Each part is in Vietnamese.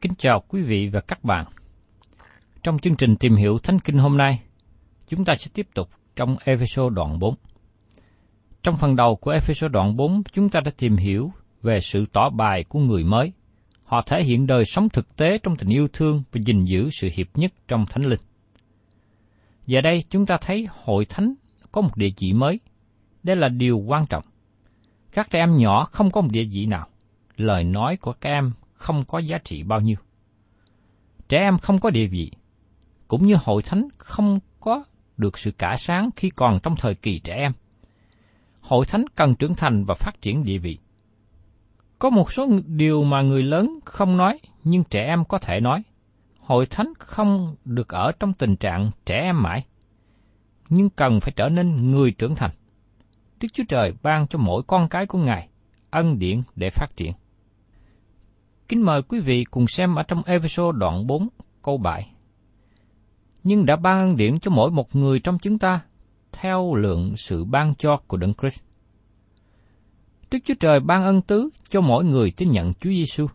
Kính chào quý vị và các bạn. Trong chương trình tìm hiểu Thánh Kinh hôm nay, chúng ta sẽ tiếp tục trong Ephesos đoạn 4. Trong phần đầu của Ephesos đoạn 4, chúng ta đã tìm hiểu về sự tỏ bài của người mới. Họ thể hiện đời sống thực tế trong tình yêu thương và gìn giữ sự hiệp nhất trong Thánh Linh. Giờ đây chúng ta thấy hội thánh có một địa chỉ mới. Đây là điều quan trọng. Các trẻ em nhỏ không có một địa chỉ nào. Lời nói của các em không có giá trị bao nhiêu. Trẻ em không có địa vị, cũng như hội thánh không có được sự cả sáng khi còn trong thời kỳ trẻ em. Hội thánh cần trưởng thành và phát triển địa vị. Có một số điều mà người lớn không nói, nhưng trẻ em có thể nói. Hội thánh không được ở trong tình trạng trẻ em mãi, nhưng cần phải trở nên người trưởng thành. Đức Chúa Trời ban cho mỗi con cái của Ngài ân điển để phát triển. Kính mời quý vị cùng xem ở trong episode đoạn 4 câu 7. Nhưng đã ban ân điển cho mỗi một người trong chúng ta theo lượng sự ban cho của Đấng Christ. Đức Chúa Trời ban ân tứ cho mỗi người tin nhận Chúa Giêsu.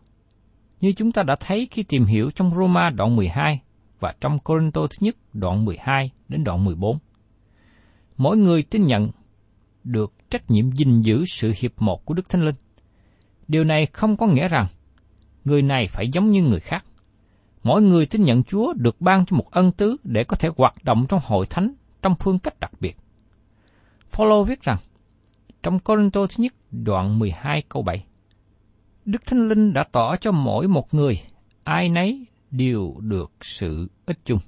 Như chúng ta đã thấy khi tìm hiểu trong Roma đoạn 12 và trong Corinto thứ nhất đoạn 12 đến đoạn 14. Mỗi người tin nhận được trách nhiệm gìn giữ sự hiệp một của Đức Thánh Linh. Điều này không có nghĩa rằng người này phải giống như người khác. Mỗi người tin nhận Chúa được ban cho một ân tứ để có thể hoạt động trong hội thánh trong phương cách đặc biệt. Phaolô viết rằng, trong Corinto thứ nhất đoạn 12 câu 7, Đức Thánh Linh đã tỏ cho mỗi một người, ai nấy đều được sự ích chung.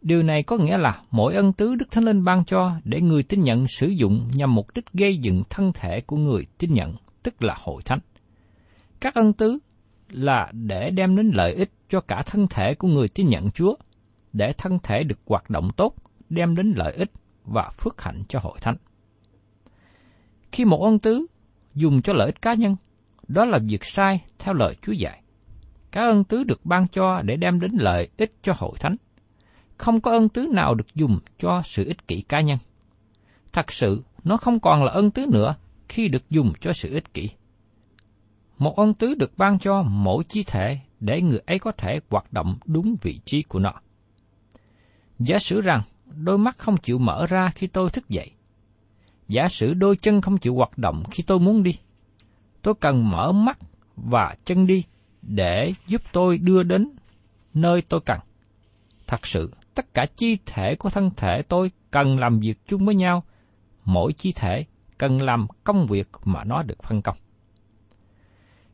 Điều này có nghĩa là mỗi ân tứ Đức Thánh Linh ban cho để người tin nhận sử dụng nhằm mục đích gây dựng thân thể của người tin nhận, tức là hội thánh. Các ân tứ là để đem đến lợi ích cho cả thân thể của người tin nhận Chúa, để thân thể được hoạt động tốt, đem đến lợi ích và phước hạnh cho hội thánh. Khi một ân tứ dùng cho lợi ích cá nhân, đó là việc sai theo lời Chúa dạy. Các ân tứ được ban cho để đem đến lợi ích cho hội thánh. Không có ân tứ nào được dùng cho sự ích kỷ cá nhân. Thật sự, nó không còn là ân tứ nữa khi được dùng cho sự ích kỷ. Một ân tứ được ban cho mỗi chi thể để người ấy có thể hoạt động đúng vị trí của nó. Giả sử rằng đôi mắt không chịu mở ra khi tôi thức dậy. Giả sử đôi chân không chịu hoạt động khi tôi muốn đi. Tôi cần mở mắt và chân đi để giúp tôi đưa đến nơi tôi cần. Thật sự, tất cả chi thể của thân thể tôi cần làm việc chung với nhau, mỗi chi thể cần làm công việc mà nó được phân công.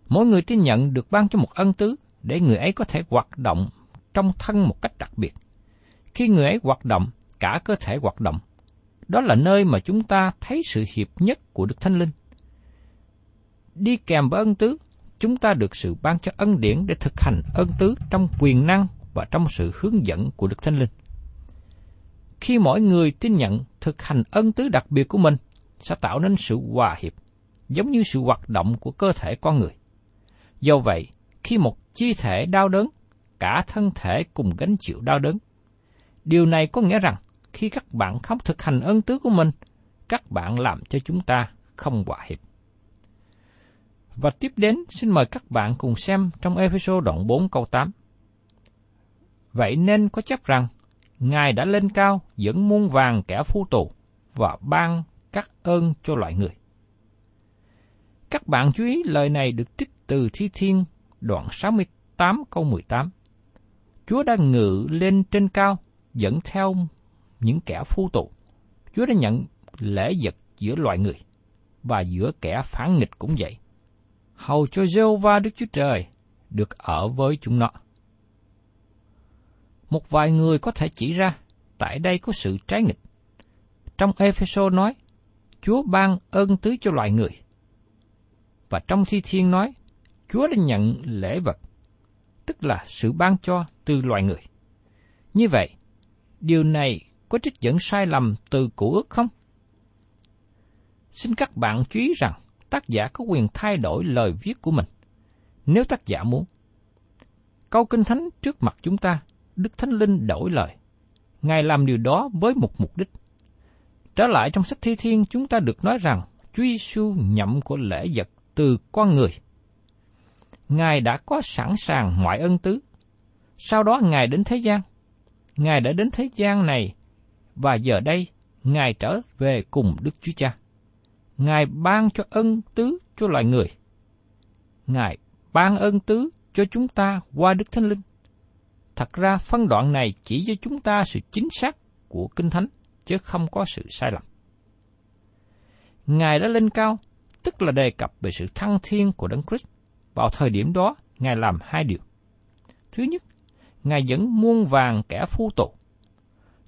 Mỗi người tin nhận được ban cho một ân tứ để người ấy có thể hoạt động trong thân một cách đặc biệt. Khi người ấy hoạt động, cả cơ thể hoạt động. Đó là nơi mà chúng ta thấy sự hiệp nhất của Đức Thánh Linh. Đi kèm với ân tứ, chúng ta được sự ban cho ân điển để thực hành ân tứ trong quyền năng và trong sự hướng dẫn của Đức Thánh Linh. Khi mỗi người tin nhận thực hành ân tứ đặc biệt của mình, sẽ tạo nên sự hòa hiệp, giống như sự hoạt động của cơ thể con người. Do vậy, khi một chi thể đau đớn, cả thân thể cùng gánh chịu đau đớn. Điều này có nghĩa rằng, khi các bạn không thực hành ân tứ của mình, các bạn làm cho chúng ta không hòa hiệp. Và tiếp đến, xin mời các bạn cùng xem trong episode đoạn 4 câu 8. Vậy nên có chấp rằng, Ngài đã lên cao dẫn muôn vàng kẻ phu tù và ban các ơn cho loại người. Các bạn chú ý lời này được trích từ Thi Thiên đoạn 68 câu 18. Chúa đã ngự lên trên cao dẫn theo những kẻ phu tụ. Chúa đã nhận lễ vật giữa loài người và giữa kẻ phản nghịch cũng vậy. Hầu cho Jehovah Đức Chúa Trời được ở với chúng nó. Một vài người có thể chỉ ra, tại đây có sự trái nghịch. Trong Epheso nói, Chúa ban ơn tứ cho loài người. Và trong Thi Thiên nói, Chúa đã nhận lễ vật, tức là sự ban cho từ loài người. Như vậy, điều này có trích dẫn sai lầm từ cũ ước không? Xin các bạn chú ý rằng, tác giả có quyền thay đổi lời viết của mình, nếu tác giả muốn. Câu Kinh Thánh trước mặt chúng ta Đức Thánh Linh đổi lời. Ngài làm điều đó với một mục đích. Trở lại trong sách Thi Thiên, chúng ta được nói rằng Chúa Giêsu nhậm của lễ vật từ con người. Ngài đã có sẵn sàng mọi ân tứ. Sau đó Ngài đến thế gian. Ngài đã đến thế gian này và giờ đây Ngài trở về cùng Đức Chúa Cha. Ngài ban cho ân tứ cho loài người. Ngài ban ân tứ cho chúng ta qua Đức Thánh Linh. Thật ra phân đoạn này chỉ cho chúng ta sự chính xác của Kinh Thánh, chứ không có sự sai lầm. Ngài đã lên cao, tức là đề cập về sự thăng thiên của Đấng Christ. Vào thời điểm đó, Ngài làm hai điều. Thứ nhất, Ngài dẫn muôn vàng kẻ phu tục.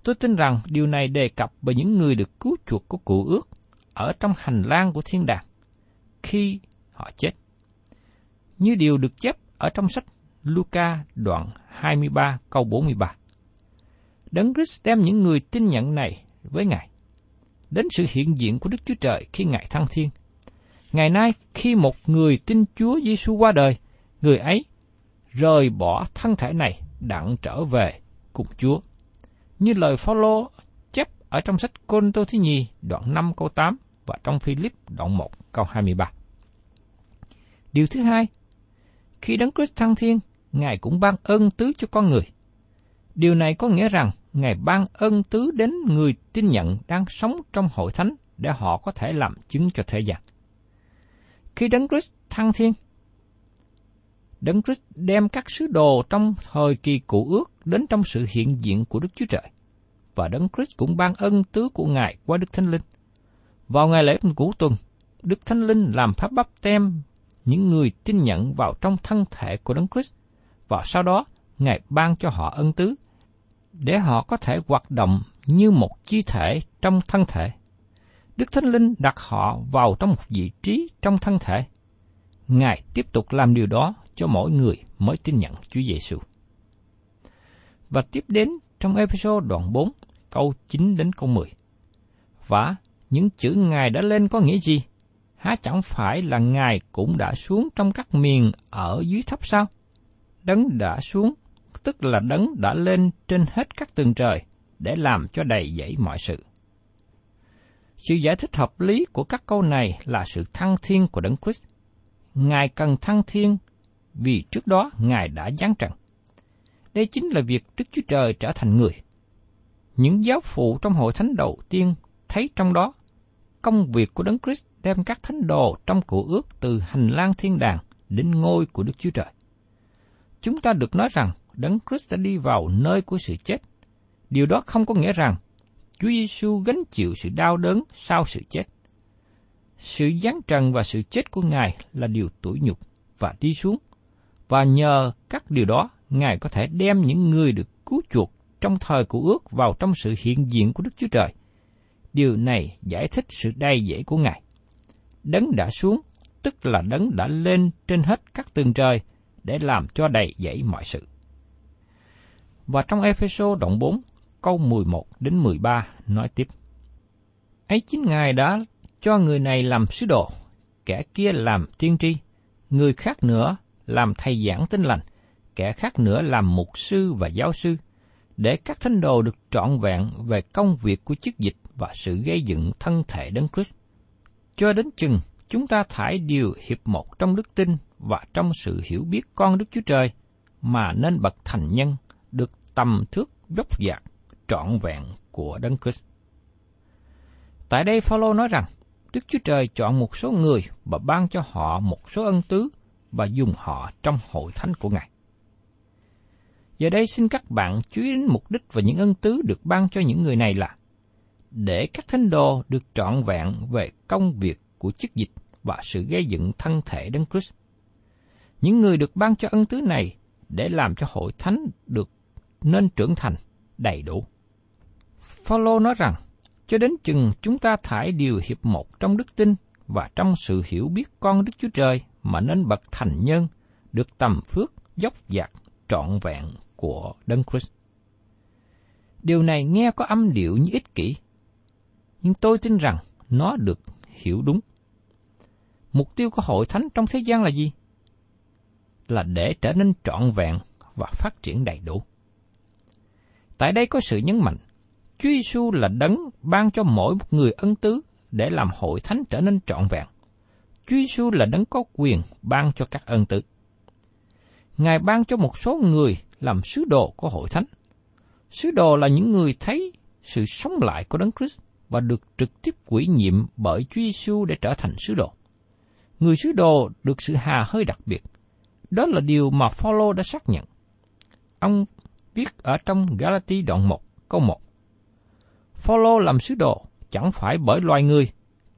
Tôi tin rằng điều này đề cập về những người được cứu chuộc của cụ ước ở trong hành lang của thiên đàng khi họ chết. Như điều được chép ở trong sách Luca đoạn 23 câu 43. Đấng Christ đem những người tin nhận này với Ngài đến sự hiện diện của Đức Chúa Trời khi Ngài thăng thiên. Ngày nay, khi một người tin Chúa Giêsu qua đời, người ấy rời bỏ thân thể này đặng trở về cùng Chúa. Như lời Phaolô chép ở trong sách Côn Tô Thứ Nhì đoạn 5 câu 8 và trong Philip đoạn 1 câu 23. Điều thứ hai, khi Đấng Christ thăng thiên, Ngài cũng ban ơn tứ cho con người. Điều này có nghĩa rằng Ngài ban ơn tứ đến người tin nhận đang sống trong hội thánh để họ có thể làm chứng cho thế gian. Khi Đấng Christ thăng thiên, Đấng Christ đem các sứ đồ trong thời kỳ cũ ước đến trong sự hiện diện của Đức Chúa Trời. Và Đấng Christ cũng ban ân tứ của Ngài qua Đức Thánh Linh. Vào ngày lễ của tuần, Đức Thánh Linh làm pháp bắp tem những người tin nhận vào trong thân thể của Đấng Christ và sau đó Ngài ban cho họ ân tứ, để họ có thể hoạt động như một chi thể trong thân thể. Đức Thánh Linh đặt họ vào trong một vị trí trong thân thể. Ngài tiếp tục làm điều đó cho mỗi người mới tin nhận Chúa Giêsu. Và tiếp đến trong episode đoạn 4, câu 9 đến câu 10. Và những chữ Ngài đã lên có nghĩa gì? Há chẳng phải là Ngài cũng đã xuống trong các miền ở dưới thấp sao? đấng đã xuống, tức là đấng đã lên trên hết các tầng trời để làm cho đầy dẫy mọi sự. Sự giải thích hợp lý của các câu này là sự thăng thiên của đấng Christ. Ngài cần thăng thiên vì trước đó Ngài đã giáng trần. Đây chính là việc Đức Chúa Trời trở thành người. Những giáo phụ trong hội thánh đầu tiên thấy trong đó công việc của Đấng Christ đem các thánh đồ trong cổ ước từ hành lang thiên đàng đến ngôi của Đức Chúa Trời chúng ta được nói rằng Đấng Christ đã đi vào nơi của sự chết. Điều đó không có nghĩa rằng Chúa Giêsu gánh chịu sự đau đớn sau sự chết. Sự giáng trần và sự chết của Ngài là điều tủi nhục và đi xuống, và nhờ các điều đó, Ngài có thể đem những người được cứu chuộc trong thời của ước vào trong sự hiện diện của Đức Chúa Trời. Điều này giải thích sự đầy dễ của Ngài. Đấng đã xuống, tức là đấng đã lên trên hết các tường trời để làm cho đầy dẫy mọi sự. Và trong Epheso đoạn 4, câu 11 đến 13 nói tiếp. Ấy chính Ngài đã cho người này làm sứ đồ, kẻ kia làm tiên tri, người khác nữa làm thầy giảng tin lành, kẻ khác nữa làm mục sư và giáo sư, để các thánh đồ được trọn vẹn về công việc của chức dịch và sự gây dựng thân thể Đấng Christ. Cho đến chừng chúng ta thải điều hiệp một trong đức tin và trong sự hiểu biết con Đức Chúa Trời mà nên bậc thành nhân được tầm thước dốc dạc trọn vẹn của Đấng Christ. Tại đây Phaolô nói rằng, Đức Chúa Trời chọn một số người và ban cho họ một số ân tứ và dùng họ trong hội thánh của Ngài. Giờ đây xin các bạn chú ý đến mục đích và những ân tứ được ban cho những người này là để các thánh đồ được trọn vẹn về công việc của chức dịch và sự gây dựng thân thể Đấng Christ. Những người được ban cho ân tứ này để làm cho hội thánh được nên trưởng thành đầy đủ. Phaolô nói rằng, cho đến chừng chúng ta thải điều hiệp một trong đức tin và trong sự hiểu biết con Đức Chúa Trời mà nên bậc thành nhân, được tầm phước, dốc dạc, trọn vẹn của Đấng Christ. Điều này nghe có âm điệu như ích kỷ, nhưng tôi tin rằng nó được hiểu đúng. Mục tiêu của hội thánh trong thế gian là gì? Là để trở nên trọn vẹn và phát triển đầy đủ. Tại đây có sự nhấn mạnh, Chúa Giêsu là đấng ban cho mỗi một người ân tứ để làm hội thánh trở nên trọn vẹn. Chúa Giêsu là đấng có quyền ban cho các ân tứ. Ngài ban cho một số người làm sứ đồ của hội thánh. Sứ đồ là những người thấy sự sống lại của Đấng Christ và được trực tiếp quỷ nhiệm bởi Chúa Giêsu để trở thành sứ đồ. Người sứ đồ được sự hà hơi đặc biệt. Đó là điều mà Phaolô đã xác nhận. Ông viết ở trong Galati đoạn 1, câu 1. Phaolô làm sứ đồ chẳng phải bởi loài người,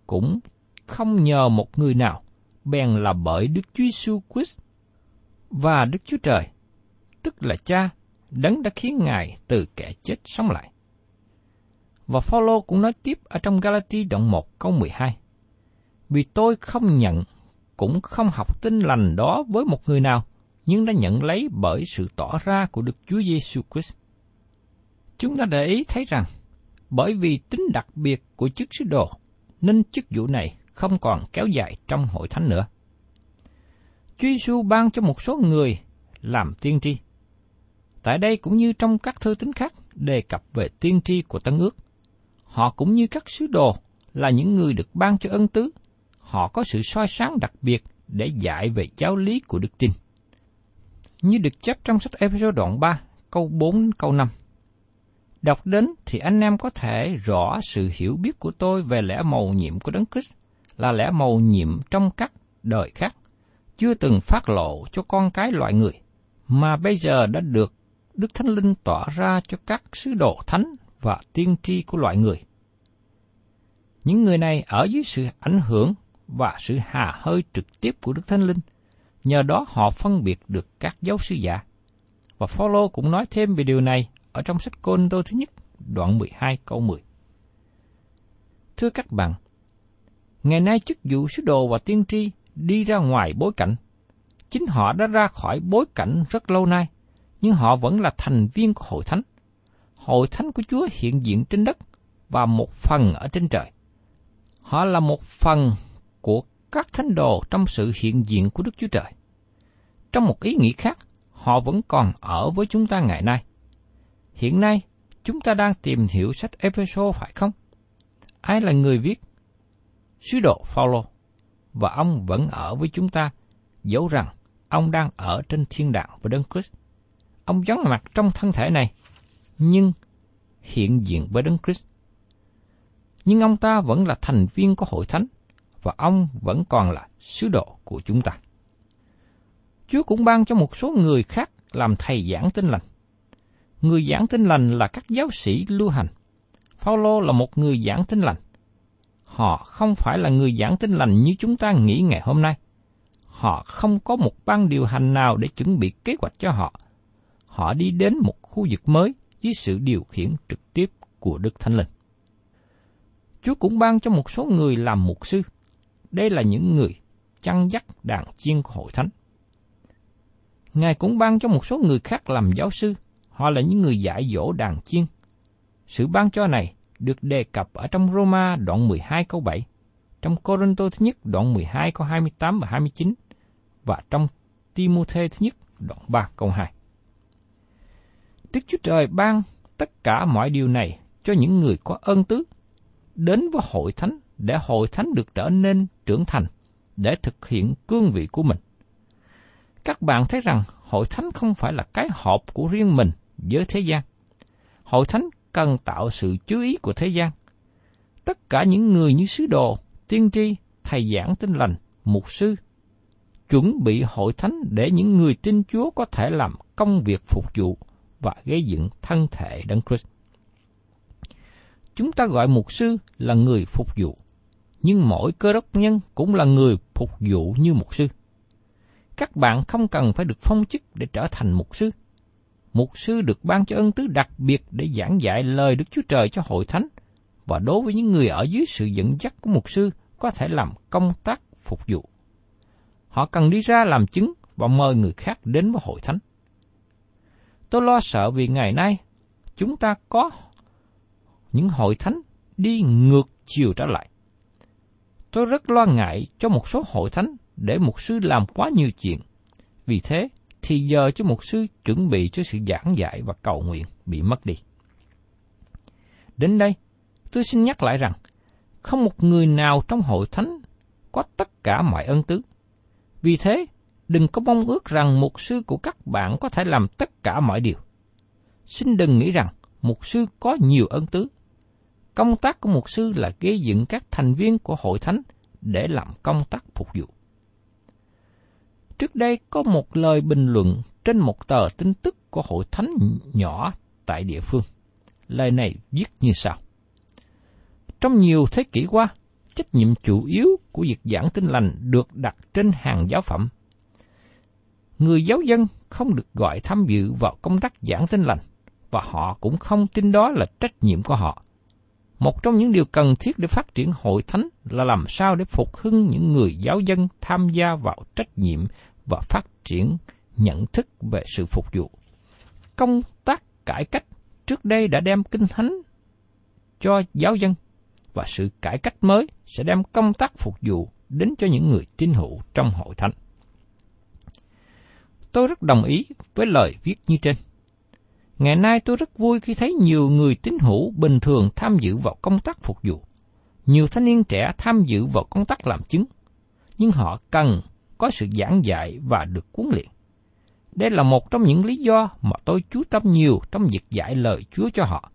cũng không nhờ một người nào, bèn là bởi Đức Chúa Giêsu Christ và Đức Chúa Trời, tức là Cha, đấng đã khiến Ngài từ kẻ chết sống lại. Và Phaolô cũng nói tiếp ở trong Galati đoạn 1 câu 12. Vì tôi không nhận, cũng không học tin lành đó với một người nào, nhưng đã nhận lấy bởi sự tỏ ra của Đức Chúa Giêsu Christ. Chúng ta để ý thấy rằng, bởi vì tính đặc biệt của chức sứ đồ, nên chức vụ này không còn kéo dài trong hội thánh nữa. Chúa Giêsu ban cho một số người làm tiên tri. Tại đây cũng như trong các thư tín khác đề cập về tiên tri của Tân ước. Họ cũng như các sứ đồ là những người được ban cho ân tứ. Họ có sự soi sáng đặc biệt để dạy về giáo lý của đức tin. Như được chép trong sách Ephesos đoạn 3, câu 4 câu 5. Đọc đến thì anh em có thể rõ sự hiểu biết của tôi về lẽ màu nhiệm của Đấng Christ là lẽ màu nhiệm trong các đời khác, chưa từng phát lộ cho con cái loại người, mà bây giờ đã được Đức Thánh Linh tỏa ra cho các sứ đồ thánh và tiên tri của loại người. Những người này ở dưới sự ảnh hưởng và sự hà hơi trực tiếp của Đức Thánh Linh, nhờ đó họ phân biệt được các giáo sư giả. Và Phaolô cũng nói thêm về điều này ở trong sách Côn Đô thứ nhất, đoạn 12 câu 10. Thưa các bạn, ngày nay chức vụ sứ đồ và tiên tri đi ra ngoài bối cảnh. Chính họ đã ra khỏi bối cảnh rất lâu nay, nhưng họ vẫn là thành viên của hội thánh. Hội thánh của Chúa hiện diện trên đất và một phần ở trên trời. Họ là một phần của các thánh đồ trong sự hiện diện của Đức Chúa Trời. Trong một ý nghĩa khác, họ vẫn còn ở với chúng ta ngày nay. Hiện nay, chúng ta đang tìm hiểu sách Epheso phải không? Ai là người viết? Sứ đồ Phaolô và ông vẫn ở với chúng ta, dẫu rằng ông đang ở trên thiên đàng với Đấng Christ. Ông vắng mặt trong thân thể này, nhưng hiện diện với Đấng Christ. Nhưng ông ta vẫn là thành viên của hội thánh, và ông vẫn còn là sứ đồ của chúng ta. Chúa cũng ban cho một số người khác làm thầy giảng tin lành. Người giảng tin lành là các giáo sĩ lưu hành. Phaolô là một người giảng tin lành. Họ không phải là người giảng tin lành như chúng ta nghĩ ngày hôm nay. Họ không có một ban điều hành nào để chuẩn bị kế hoạch cho họ. Họ đi đến một khu vực mới dưới sự điều khiển trực tiếp của Đức Thánh Linh. Chúa cũng ban cho một số người làm mục sư. Đây là những người chăn dắt đàn chiên của hội thánh. Ngài cũng ban cho một số người khác làm giáo sư, họ là những người dạy dỗ đàn chiên. Sự ban cho này được đề cập ở trong Roma đoạn 12 câu 7, trong Corinto thứ nhất đoạn 12 câu 28 và 29, và trong Timôthê thứ nhất đoạn 3 câu 2. Đức Chúa Trời ban tất cả mọi điều này cho những người có ơn tứ, đến với hội thánh để hội thánh được trở nên trưởng thành, để thực hiện cương vị của mình. Các bạn thấy rằng hội thánh không phải là cái hộp của riêng mình với thế gian. Hội thánh cần tạo sự chú ý của thế gian. Tất cả những người như sứ đồ, tiên tri, thầy giảng tin lành, mục sư, chuẩn bị hội thánh để những người tin Chúa có thể làm công việc phục vụ và gây dựng thân thể Đấng Christ. Chúng ta gọi mục sư là người phục vụ, nhưng mỗi cơ đốc nhân cũng là người phục vụ như mục sư. Các bạn không cần phải được phong chức để trở thành mục sư. Mục sư được ban cho ân tứ đặc biệt để giảng dạy lời Đức Chúa Trời cho hội thánh, và đối với những người ở dưới sự dẫn dắt của mục sư có thể làm công tác phục vụ. Họ cần đi ra làm chứng và mời người khác đến với hội thánh. Tôi lo sợ vì ngày nay chúng ta có những hội thánh đi ngược chiều trở lại. Tôi rất lo ngại cho một số hội thánh để mục sư làm quá nhiều chuyện. Vì thế, thì giờ cho một sư chuẩn bị cho sự giảng dạy và cầu nguyện bị mất đi. Đến đây, tôi xin nhắc lại rằng, không một người nào trong hội thánh có tất cả mọi ân tứ. Vì thế, đừng có mong ước rằng mục sư của các bạn có thể làm tất cả mọi điều. Xin đừng nghĩ rằng mục sư có nhiều ân tứ. Công tác của mục sư là gây dựng các thành viên của hội thánh để làm công tác phục vụ. Trước đây có một lời bình luận trên một tờ tin tức của hội thánh nhỏ tại địa phương. Lời này viết như sau. Trong nhiều thế kỷ qua, trách nhiệm chủ yếu của việc giảng tin lành được đặt trên hàng giáo phẩm. Người giáo dân không được gọi tham dự vào công tác giảng tin lành, và họ cũng không tin đó là trách nhiệm của họ. Một trong những điều cần thiết để phát triển hội thánh là làm sao để phục hưng những người giáo dân tham gia vào trách nhiệm và phát triển nhận thức về sự phục vụ. Công tác cải cách trước đây đã đem kinh thánh cho giáo dân và sự cải cách mới sẽ đem công tác phục vụ đến cho những người tin hữu trong hội thánh. Tôi rất đồng ý với lời viết như trên. Ngày nay tôi rất vui khi thấy nhiều người tín hữu bình thường tham dự vào công tác phục vụ. Nhiều thanh niên trẻ tham dự vào công tác làm chứng. Nhưng họ cần có sự giảng dạy và được huấn luyện. Đây là một trong những lý do mà tôi chú tâm nhiều trong việc dạy lời Chúa cho họ.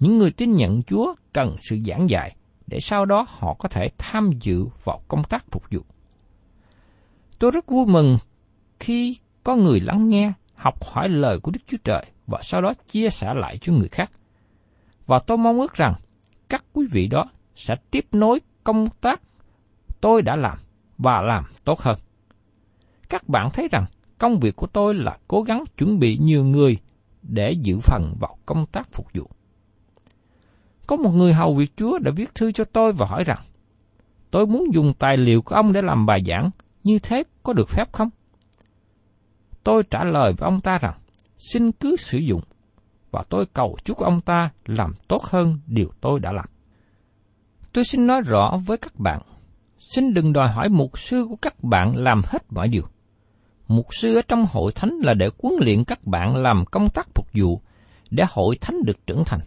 Những người tin nhận Chúa cần sự giảng dạy để sau đó họ có thể tham dự vào công tác phục vụ. Tôi rất vui mừng khi có người lắng nghe, học hỏi lời của Đức Chúa Trời và sau đó chia sẻ lại cho người khác. Và tôi mong ước rằng các quý vị đó sẽ tiếp nối công tác tôi đã làm và làm tốt hơn. Các bạn thấy rằng công việc của tôi là cố gắng chuẩn bị nhiều người để giữ phần vào công tác phục vụ. Có một người hầu việc Chúa đã viết thư cho tôi và hỏi rằng, tôi muốn dùng tài liệu của ông để làm bài giảng, như thế có được phép không? Tôi trả lời với ông ta rằng, xin cứ sử dụng, và tôi cầu chúc ông ta làm tốt hơn điều tôi đã làm. Tôi xin nói rõ với các bạn, xin đừng đòi hỏi mục sư của các bạn làm hết mọi điều. Mục sư ở trong hội thánh là để huấn luyện các bạn làm công tác phục vụ, để hội thánh được trưởng thành.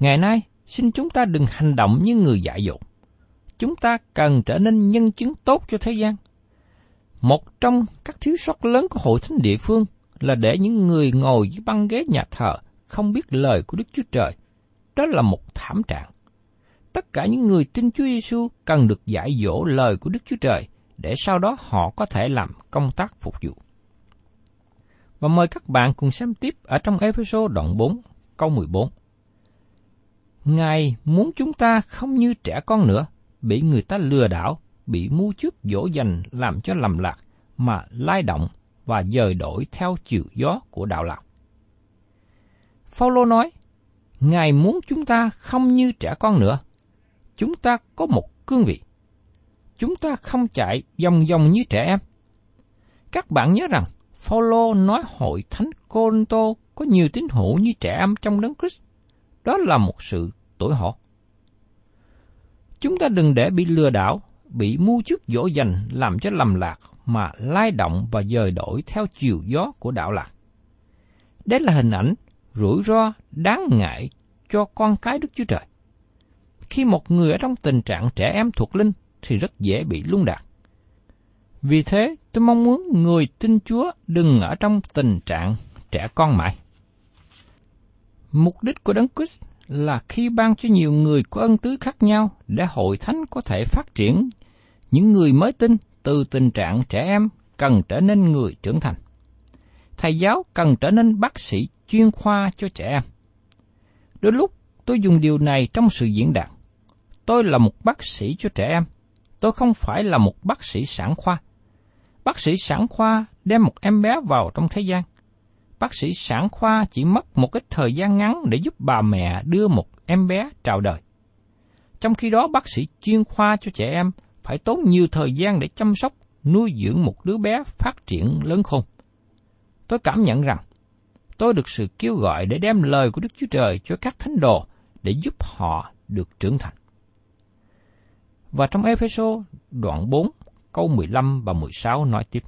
Ngày nay, xin chúng ta đừng hành động như người dại dột. Chúng ta cần trở nên nhân chứng tốt cho thế gian. Một trong các thiếu sót lớn của hội thánh địa phương là để những người ngồi dưới băng ghế nhà thờ không biết lời của Đức Chúa Trời. Đó là một thảm trạng. Tất cả những người tin Chúa Giêsu cần được dạy dỗ lời của Đức Chúa Trời để sau đó họ có thể làm công tác phục vụ. Và mời các bạn cùng xem tiếp ở trong episode đoạn 4, câu 14. Ngài muốn chúng ta không như trẻ con nữa, bị người ta lừa đảo, bị mua trước dỗ dành làm cho lầm lạc, mà lai động và dời đổi theo chiều gió của đạo lạc. Phaolô nói, Ngài muốn chúng ta không như trẻ con nữa. Chúng ta có một cương vị. Chúng ta không chạy vòng vòng như trẻ em. Các bạn nhớ rằng, Phaolô nói hội thánh Corinto có nhiều tín hữu như trẻ em trong đấng Christ. Đó là một sự tuổi họ. Chúng ta đừng để bị lừa đảo, bị mưu chức dỗ dành làm cho lầm lạc mà lai động và dời đổi theo chiều gió của đạo lạc. Đây là hình ảnh rủi ro đáng ngại cho con cái Đức Chúa Trời. Khi một người ở trong tình trạng trẻ em thuộc linh thì rất dễ bị lung đạt. Vì thế, tôi mong muốn người tin Chúa đừng ở trong tình trạng trẻ con mãi. Mục đích của Đấng Christ là khi ban cho nhiều người có ân tứ khác nhau để hội thánh có thể phát triển những người mới tin từ tình trạng trẻ em cần trở nên người trưởng thành. Thầy giáo cần trở nên bác sĩ chuyên khoa cho trẻ em. Đôi lúc tôi dùng điều này trong sự diễn đạt. Tôi là một bác sĩ cho trẻ em. Tôi không phải là một bác sĩ sản khoa. Bác sĩ sản khoa đem một em bé vào trong thế gian. Bác sĩ sản khoa chỉ mất một ít thời gian ngắn để giúp bà mẹ đưa một em bé chào đời. Trong khi đó, bác sĩ chuyên khoa cho trẻ em phải tốn nhiều thời gian để chăm sóc, nuôi dưỡng một đứa bé phát triển lớn khôn. Tôi cảm nhận rằng, tôi được sự kêu gọi để đem lời của Đức Chúa Trời cho các thánh đồ để giúp họ được trưởng thành. Và trong Epheso đoạn 4, câu 15 và 16 nói tiếp.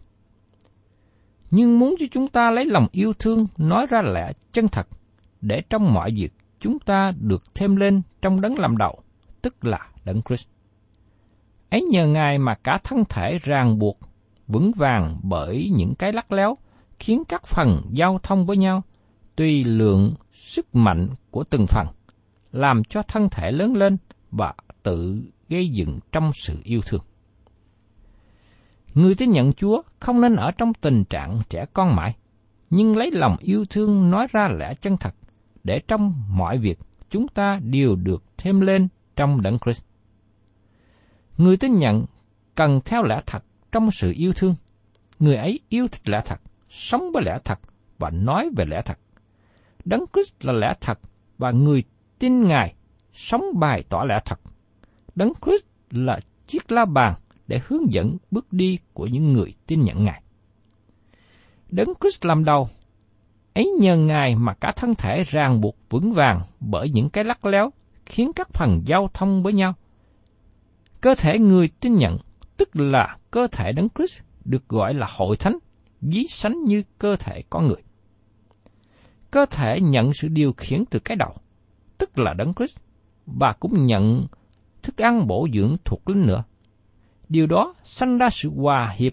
Nhưng muốn cho chúng ta lấy lòng yêu thương nói ra lẽ chân thật, để trong mọi việc chúng ta được thêm lên trong đấng làm đầu, tức là đấng Christ. Ấy nhờ Ngài mà cả thân thể ràng buộc, vững vàng bởi những cái lắc léo, khiến các phần giao thông với nhau, tùy lượng sức mạnh của từng phần, làm cho thân thể lớn lên và tự gây dựng trong sự yêu thương. Người tin nhận Chúa không nên ở trong tình trạng trẻ con mãi, nhưng lấy lòng yêu thương nói ra lẽ chân thật, để trong mọi việc chúng ta đều được thêm lên trong đấng Christ. Người tin nhận cần theo lẽ thật trong sự yêu thương. Người ấy yêu thích lẽ thật, sống với lẽ thật và nói về lẽ thật. Đấng Christ là lẽ thật và người tin Ngài sống bài tỏ lẽ thật. Đấng Christ là chiếc la bàn để hướng dẫn bước đi của những người tin nhận Ngài. Đấng Christ làm đầu, ấy nhờ Ngài mà cả thân thể ràng buộc vững vàng bởi những cái lắc léo khiến các phần giao thông với nhau. Cơ thể người tin nhận, tức là cơ thể Đấng Christ, được gọi là hội thánh, ví sánh như cơ thể con người. Cơ thể nhận sự điều khiển từ cái đầu, tức là Đấng Christ, và cũng nhận thức ăn bổ dưỡng thuộc linh nữa. Điều đó sanh ra sự hòa hiệp,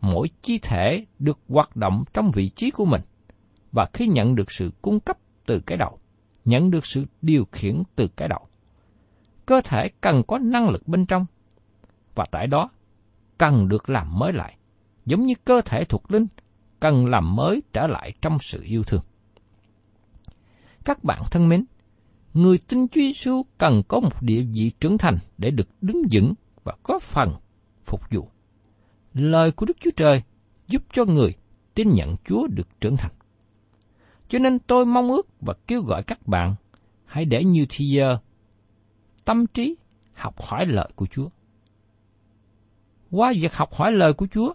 mỗi chi thể được hoạt động trong vị trí của mình, và khi nhận được sự cung cấp từ cái đầu, nhận được sự điều khiển từ cái đầu. Cơ thể cần có năng lực bên trong, và tại đó cần được làm mới lại, giống như cơ thể thuộc linh cần làm mới trở lại trong sự yêu thương. Các bạn thân mến, người tin Chúa Giêsu cần có một địa vị trưởng thành để được đứng vững và có phần phục vụ. Lời của Đức Chúa Trời giúp cho người tin nhận Chúa được trưởng thành. Cho nên tôi mong ước và kêu gọi các bạn hãy để như thi giờ tâm trí học hỏi lời của Chúa. Qua việc học hỏi lời của Chúa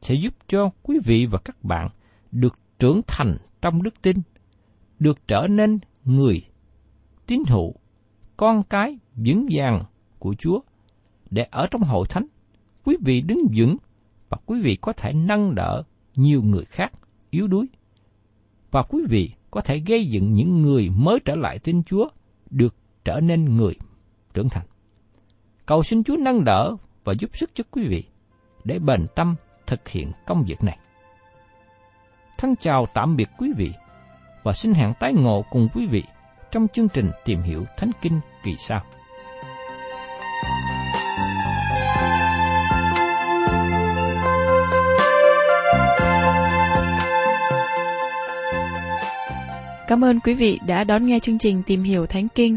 sẽ giúp cho quý vị và các bạn được trưởng thành trong đức tin, được trở nên người tín hữu, con cái vững vàng của Chúa để ở trong hội thánh quý vị đứng vững và quý vị có thể nâng đỡ nhiều người khác yếu đuối. Và quý vị có thể gây dựng những người mới trở lại tin Chúa được trở nên người trưởng thành. Cầu xin Chúa nâng đỡ và giúp sức cho quý vị để bền tâm thực hiện công việc này. Thân chào tạm biệt quý vị và xin hẹn tái ngộ cùng quý vị trong chương trình tìm hiểu Thánh Kinh kỳ sau. Cảm ơn quý vị đã đón nghe chương trình Tìm hiểu Thánh Kinh.